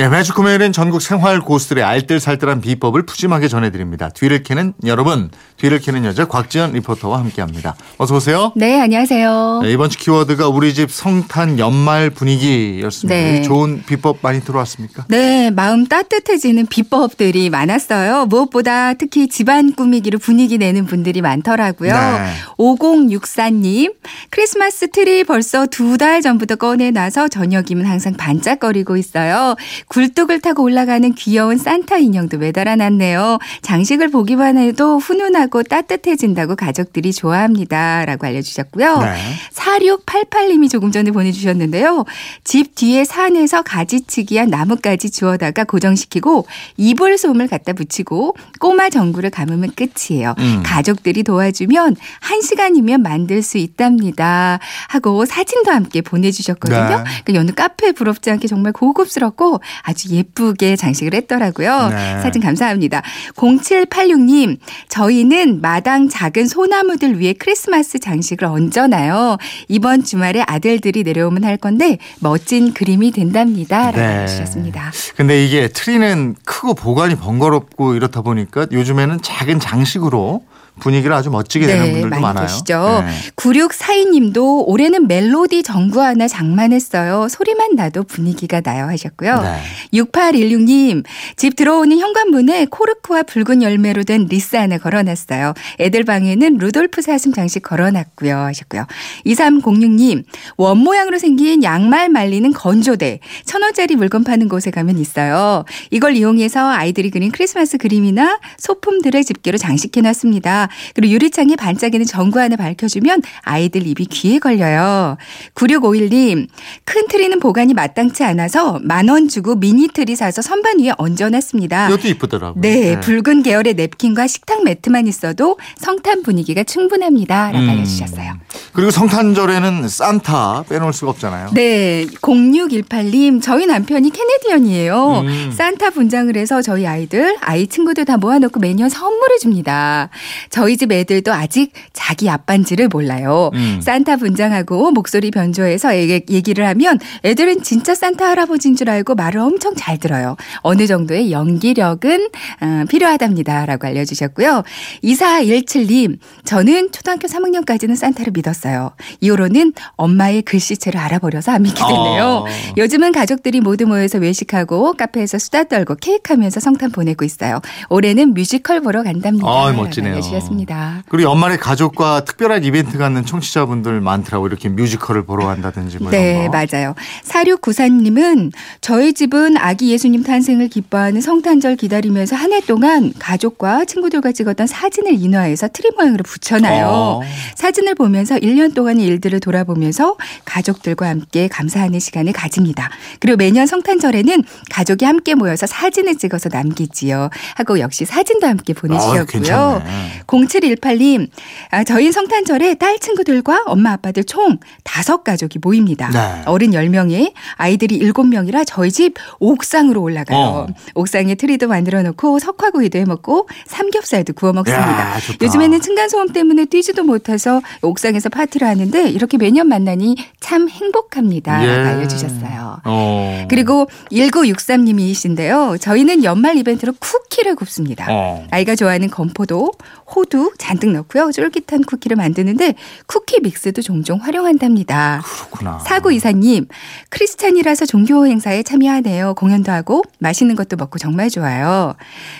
예, 매주 금요일엔 전국 생활 고수들의 알뜰살뜰한 비법을 푸짐하게 전해드립니다. 뒤를 캐는 여러분, 뒤를 캐는 여자 곽지연 리포터와 함께합니다. 어서 오세요. 네, 안녕하세요. 네, 이번 주 키워드가 우리 집 성탄 연말 분위기였습니다. 네. 좋은 비법 많이 들어왔습니까? 네, 마음 따뜻해지는 비법들이 많았어요. 무엇보다 특히 집안 꾸미기로 분위기 내는 분들이 많더라고요. 네. 5064님, 크리스마스 트리 벌써 두 달 전부터 꺼내놔서 저녁이면 항상 반짝거리고 있어요. 굴뚝을 타고 올라가는 귀여운 산타 인형도 매달아 놨네요. 장식을 보기만 해도 훈훈하고 따뜻해진다고 가족들이 좋아합니다. 라고 알려주셨고요. 네. 4688님이 조금 전에 보내주셨는데요. 집 뒤에 산에서 가지치기한 나뭇가지 주워다가 고정시키고 이불 솜을 갖다 붙이고 꼬마 전구를 감으면 끝이에요. 음. 가족들이 도와주면 한 시간이면 만들 수 있답니다. 하고 사진도 함께 보내주셨거든요. 네. 그 여느 카페 부럽지 않게 정말 고급스럽고 아주 예쁘게 장식을 했더라고요. 네. 사진 감사합니다. 0786님, 저희는 마당 작은 소나무들 위에 크리스마스 장식을 얹어놔요. 이번 주말에 아들들이 내려오면 할 건데 멋진 그림이 된답니다. 라고 네. 해주셨습니다. 근데 이게 트리는 크고 보관이 번거롭고 이렇다 보니까 요즘에는 작은 장식으로 분위기를 아주 멋지게 내는 네, 분들도 많이 많아요. 계시죠. 네. 9642님도 올해는 멜로디 전구 하나 장만했어요. 소리만 나도 분위기가 나요 하셨고요. 네. 6816님, 집 들어오는 현관문에 코르크와 붉은 열매로 된 리스 하나 걸어놨어요. 애들 방에는 루돌프 사슴 장식 걸어놨고요. 하셨고요. 2306님, 원 모양으로 생긴 양말 말리는 건조대. 천 원짜리 물건 파는 곳에 가면 있어요. 이걸 이용해서 아이들이 그린 크리스마스 그림이나 소품들을 집게로 장식해놨습니다. 그리고 유리창에 반짝이는 전구 하나 밝혀주면 아이들 입이 귀에 걸려요. 9651님, 큰 트리는 보관이 마땅치 않아서 만 원 주고 미니 트리 사서 선반 위에 얹어놨습니다. 이것도 이쁘더라고요. 네, 붉은 계열의 냅킨과 식탁 매트만 있어도 성탄 분위기가 충분합니다. 라고 음. 알려주셨어요. 그리고 성탄절에는 산타 빼놓을 수가 없잖아요. 네, 0618님, 저희 남편이 캐네디언이에요. 음. 산타 분장을 해서 저희 아이들, 아이 친구들 다 모아놓고 매년 선물을 줍니다. 저희 집 애들도 아직 자기 아빠인지를 몰라요. 음. 산타 분장하고 목소리 변조해서 얘기- 얘기를 하면 애들은 진짜 산타 할아버지인 줄 알고 말을 엄청 잘 들어요. 어느 정도의 연기력은 어, 필요하답니다. 라고 알려주셨고요. 2417님, 저는 초등학교 3학년까지는 산타를 믿었어요. 이후로는 엄마의 글씨체를 알아버려서 안 믿게 됐네요. 어. 요즘은 가족들이 모두 모여서 외식하고 카페에서 수다 떨고 케이크 하면서 성탄 보내고 있어요. 올해는 뮤지컬 보러 간답니다. 아, 멋지네요. 알려주셨습니다. 그리고 연말에 가족과 특별한 이벤트 갖는 청취자분들 많더라고 이렇게 뮤지컬을 보러 간다든지 뭐 네. 맞아요. 4694님은 저희 집은 아기 예수님 탄생을 기뻐하는 성탄절 기다리면서 한 해 동안 가족과 친구들과 찍었던 사진을 인화해서 트리 모양으로 붙여놔요. 어. 사진을 보면서 1년 동안의 일들을 돌아보면서 가족들과 함께 감사하는 시간을 가집니다. 그리고 매년 성탄절에는 가족이 함께 모여서 사진을 찍어서 남기지요. 하고 역시 사진도 함께 아, 보내주셨고요. 괜찮네. 0718님, 아, 저희 성탄절에 딸 친구들과 엄마 아빠들 총 다섯 가족이 모입니다. 네. 어른 10명에 아이들이 7명이라 저희 집 옥상으로 올라가요. 어. 옥상에 트리도 만들어 놓고 석화구이도 해 먹고 삼겹살도 구워 먹습니다. 야. 요즘에는 층간소음 때문에 뛰지도 못해서 옥상에서 파티를 하는데 이렇게 매년 만나니 참 행복합니다. 예. 알려주셨어요. 어. 그리고 1963님이신데요. 저희는 연말 이벤트로 쿠키를 굽습니다. 어. 아이가 좋아하는 건포도, 호두 잔뜩 넣고요. 쫄깃한 쿠키를 만드는데 쿠키 믹스도 종종 활용한답니다. 그렇구나. 사구 이사님, 크리스찬이라서 종교 행사에 참여하네요. 공연도 하고 맛있는 것도 먹고 정말 좋아요.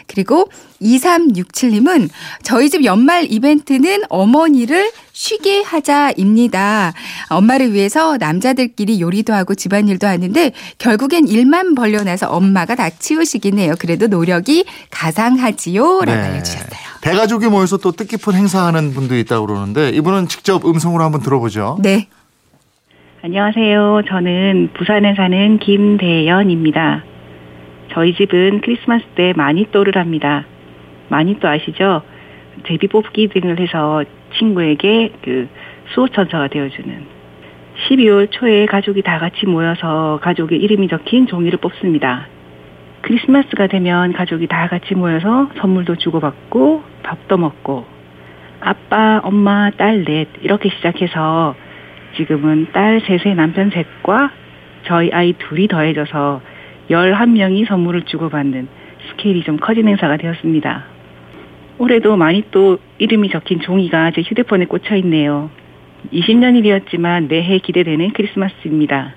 그리고 2367님은 저희 집 연말 이벤트는 어머니를 쉬게 하자입니다. 엄마를 위해서 남자들끼리 요리도 하고 집안일도 하는데 결국엔 일만 벌려놔서 엄마가 다 치우시긴 해요. 그래도 노력이 가상하지요. 라고 알려주셨어요. 대가족이 모여서 또 뜻깊은 행사하는 분도 있다고 그러는데 이분은 직접 음성으로 한번 들어보죠. 네. 안녕하세요. 저는 부산에 사는 김대연입니다. 저희 집은 크리스마스 때 마니또를 합니다. 마니또 아시죠? 제비 뽑기 등을 해서 친구에게 그 수호천사가 되어주는 12월 초에 가족이 다 같이 모여서 가족의 이름이 적힌 종이를 뽑습니다. 크리스마스가 되면 가족이 다 같이 모여서 선물도 주고받고 밥도 먹고 아빠, 엄마, 딸 넷 이렇게 시작해서 지금은 딸 셋의 남편 셋과 저희 아이 둘이 더해져서 11명이 선물을 주고받는 스케일이 좀 커진 행사가 되었습니다. 올해도 많이 또 이름이 적힌 종이가 제 휴대폰에 꽂혀 있네요. 20년이 되었지만 매해 기대되는 크리스마스입니다.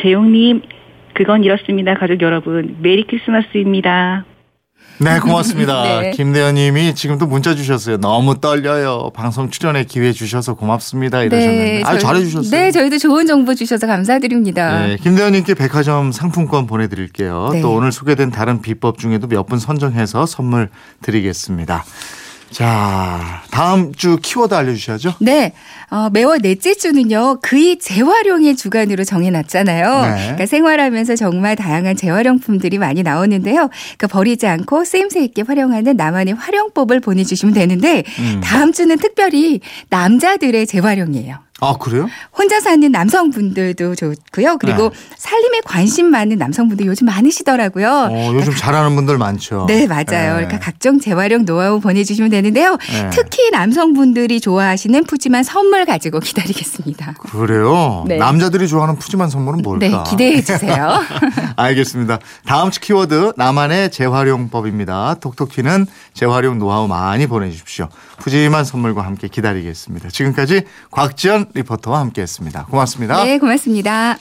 재용님, 그건 이렇습니다. 가족 여러분, 메리 크리스마스입니다. 네, 고맙습니다. 네. 김대현 님이 지금도 문자 주셨어요. 너무 떨려요. 방송 출연에 기회 주셔서 고맙습니다. 이러셨는데. 아, 저희- 잘해 주셨어요. 네, 저희도 좋은 정보 주셔서 감사드립니다. 네, 김대현 님께 백화점 상품권 보내 드릴게요. 네. 또 오늘 소개된 다른 비법 중에도 몇 분 선정해서 선물 드리겠습니다. 자, 다음 주 키워드 알려주셔야죠. 네, 어, 매월 넷째 주는요, 그이 재활용의 주간으로 정해놨잖아요. 네. 그러니까 생활하면서 정말 다양한 재활용품들이 많이 나오는데요. 그러니까 버리지 않고 쓰임새 있게 활용하는 나만의 활용법을 보내주시면 되는데, 음. 다음 주는 특별히 남자들의 재활용이에요. 아, 그래요? 혼자 사는 남성분들도 좋고요. 그리고 네. 살림에 관심 많은 남성분들 요즘 많으시더라고요. 어, 요즘 잘하는 분들 많죠. 네, 맞아요. 네. 그러니까 각종 재활용 노하우 보내주시면 되는데요. 네. 특히 남성분들이 좋아하시는 푸짐한 선물 가지고 기다리겠습니다. 그래요? 네. 남자들이 좋아하는 푸짐한 선물은 뭘까? 네, 기대해 주세요. 알겠습니다. 다음 주 키워드 나만의 재활용법입니다. 톡톡 튀는 재활용 노하우 많이 보내주십시오. 푸짐한 선물과 함께 기다리겠습니다. 지금까지 곽지연 리포터와 함께했습니다. 고맙습니다. 네, 고맙습니다.